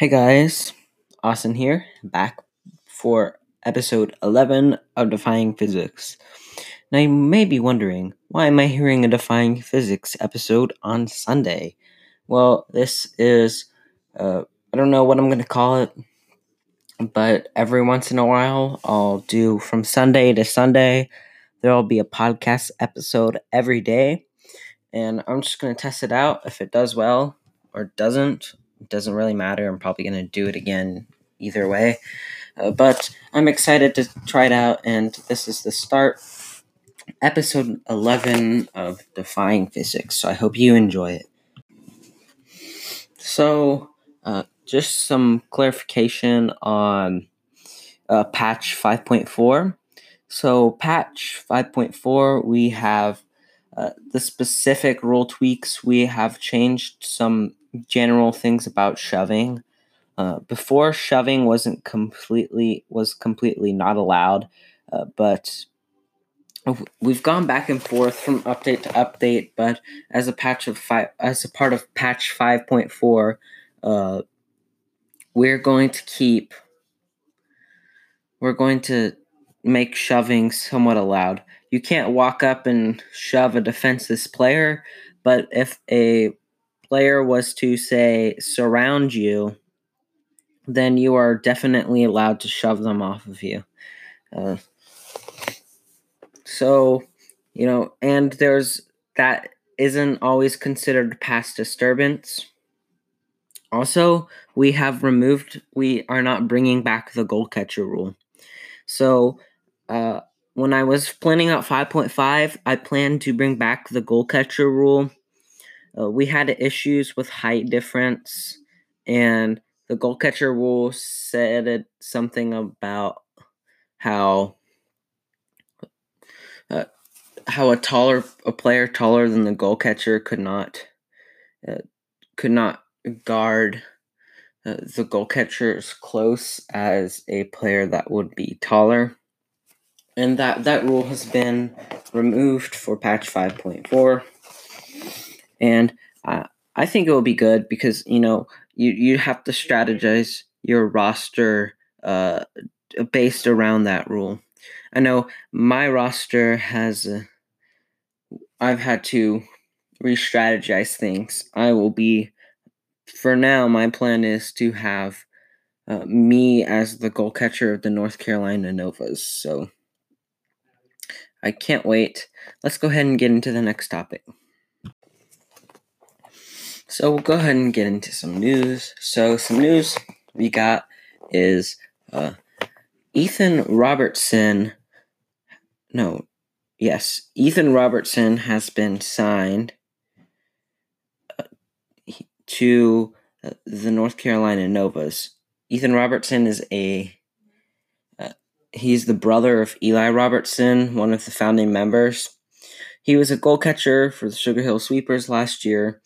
Hey guys, Austin here, back for episode 11 of Defying Physics. Now you may be wondering, why am I hearing a Defying Physics episode on Sunday? Well, this is, uh, I don't know what I'm going to call it, but every once in a while I'll do from Sunday to Sunday. There will be a podcast episode every day, and I'm just going to test it out. If it does well or doesn't, doesn't really matter. I'm probably going to do it again either way. Uh, but I'm excited to try it out, and this is the start, episode 11 of Defying Physics. So I hope you enjoy it. So, uh, just some clarification on uh, patch 5.4. So, patch 5.4, we have uh, the specific rule tweaks. We have changed some general things about shoving. Uh, before shoving wasn't completely was completely not allowed, uh, but we've gone back and forth from update to update. But as a patch of five, as a part of patch five point four, uh, we're going to keep. We're going to make shoving somewhat allowed. You can't walk up and shove a defenseless player, but if a player was to say surround you, then you are definitely allowed to shove them off of you. Uh, so, you know, and there's that isn't always considered past disturbance. Also, we have removed, we are not bringing back the goal catcher rule. So, uh, when I was planning out 5.5, I planned to bring back the goal catcher rule uh, we had issues with height difference, and the goal catcher rule said it, something about how uh, how a taller a player taller than the goal catcher could not uh, could not guard uh, the goal catcher as close as a player that would be taller. And that that rule has been removed for patch 5.4 and uh, I think it will be good because you know you you have to strategize your roster uh, based around that rule. I know my roster has. Uh, I've had to re-strategize things. I will be, for now. My plan is to have uh, me as the goal catcher of the North Carolina Novas. So I can't wait. Let's go ahead and get into the next topic. So we'll go ahead and get into some news. So some news we got is uh, Ethan Robertson. No, yes, Ethan Robertson has been signed uh, to uh, the North Carolina Novas. Ethan Robertson is a uh, he's the brother of Eli Robertson, one of the founding members. He was a goal catcher for the Sugar Hill Sweepers last year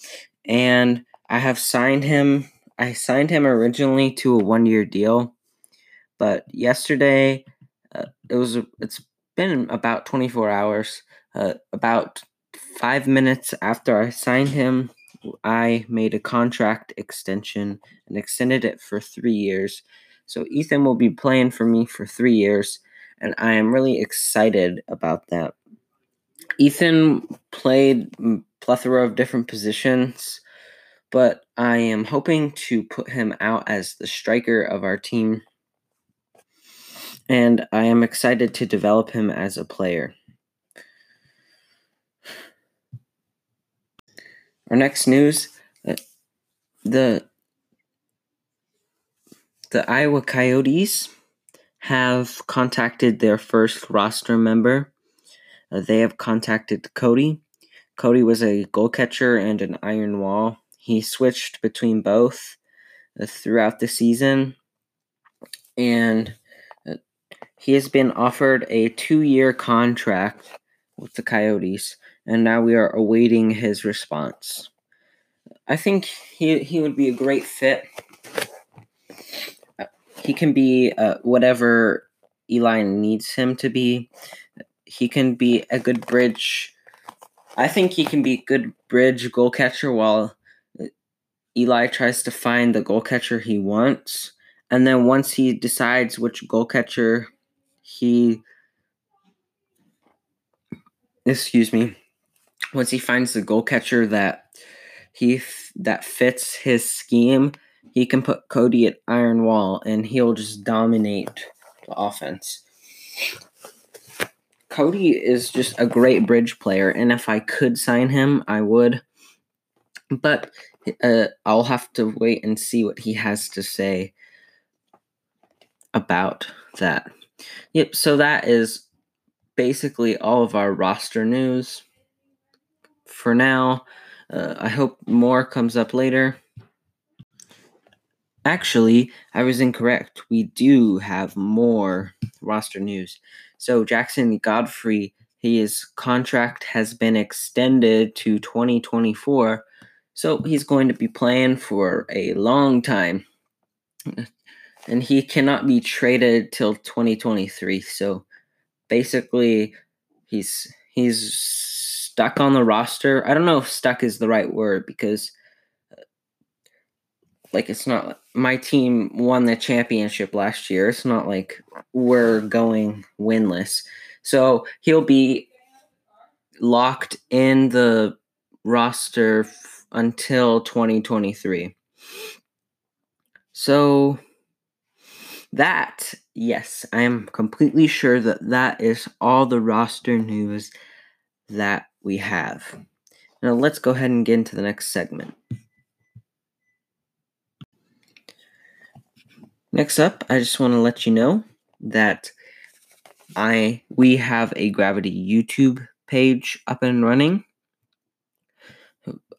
and I have signed him. I signed him originally to a one year deal, but yesterday uh, it was. It's been about 24 hours. Uh, about five minutes after I signed him, I made a contract extension and extended it for three years. So Ethan will be playing for me for three years, and I am really excited about that. Ethan played plethora of different positions, but I am hoping to put him out as the striker of our team. And I am excited to develop him as a player. Our next news uh, the the Iowa Coyotes have contacted their first roster member. Uh, they have contacted Cody. Cody was a goal catcher and an iron wall. He switched between both uh, throughout the season, and uh, he has been offered a two year contract with the Coyotes, and now we are awaiting his response. I think he, he would be a great fit. He can be uh, whatever Eli needs him to be. He can be a good bridge I think he can be a good bridge goal catcher while uh, Eli tries to find the goal catcher he wants, and then once he decides which goal catcher he excuse me, once he finds the goal catcher that he that fits his scheme, he can put Cody at iron wall and he'll just dominate the offense. Cody is just a great bridge player, and if I could sign him, I would. But uh, I'll have to wait and see what he has to say about that. Yep, so that is basically all of our roster news for now. Uh, I hope more comes up later. Actually, I was incorrect. We do have more roster news. So, Jackson Godfrey, his contract has been extended to 2024. So, he's going to be playing for a long time. And he cannot be traded till 2023. So, basically, he's he's stuck on the roster. I don't know if stuck is the right word because like it's not my team won the championship last year. It's not like we're going winless. So he'll be locked in the roster f- until 2023. So that, yes, I am completely sure that that is all the roster news that we have. Now let's go ahead and get into the next segment. Next up, I just want to let you know that I we have a Gravity YouTube page up and running.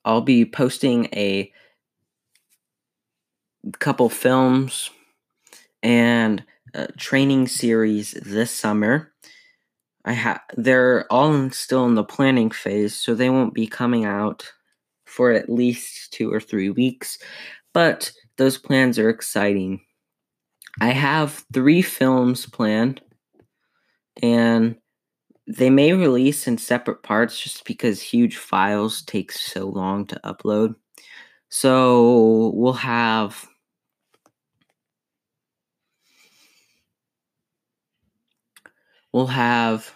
I'll be posting a couple films and training series this summer. I have they're all still in the planning phase, so they won't be coming out for at least 2 or 3 weeks, but those plans are exciting. I have three films planned, and they may release in separate parts just because huge files take so long to upload. So we'll have we'll have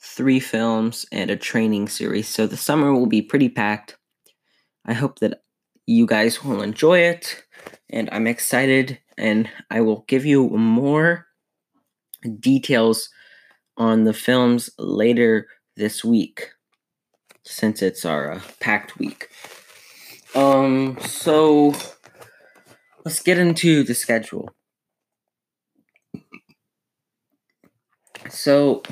three films and a training series. So the summer will be pretty packed. I hope that you guys will enjoy it and I'm excited and I will give you more details on the films later this week since it's our uh, packed week. Um so let's get into the schedule. So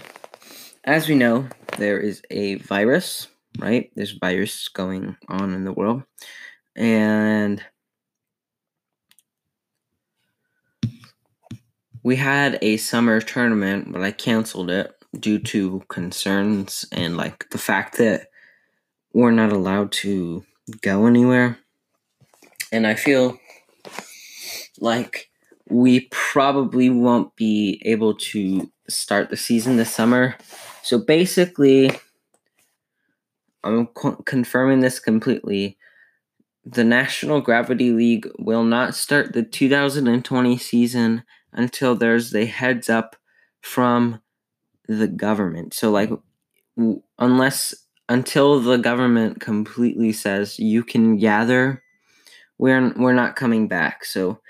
as we know, there is a virus, right? There's virus going on in the world and we had a summer tournament, but I canceled it due to concerns and like the fact that we're not allowed to go anywhere. And I feel like we probably won't be able to start the season this summer. So basically, I'm co- confirming this completely. The National Gravity League will not start the 2020 season until there's a heads up from the government. So, like, unless until the government completely says you can gather, we're we're not coming back. So,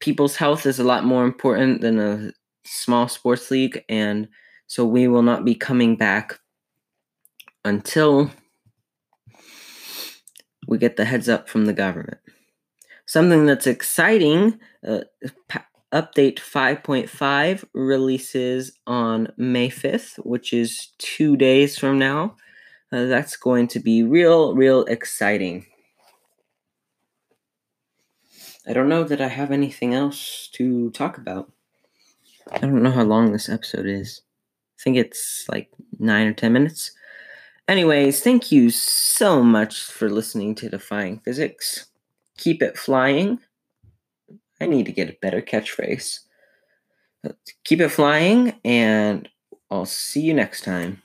people's health is a lot more important than a small sports league, and so we will not be coming back until we get the heads up from the government. Something that's exciting, uh, update 5.5 releases on May 5th, which is two days from now. Uh, that's going to be real, real exciting. I don't know that I have anything else to talk about. I don't know how long this episode is. I think it's like nine or ten minutes. Anyways, thank you so much for listening to Defying Physics. Keep it flying. I need to get a better catchphrase. Keep it flying, and I'll see you next time.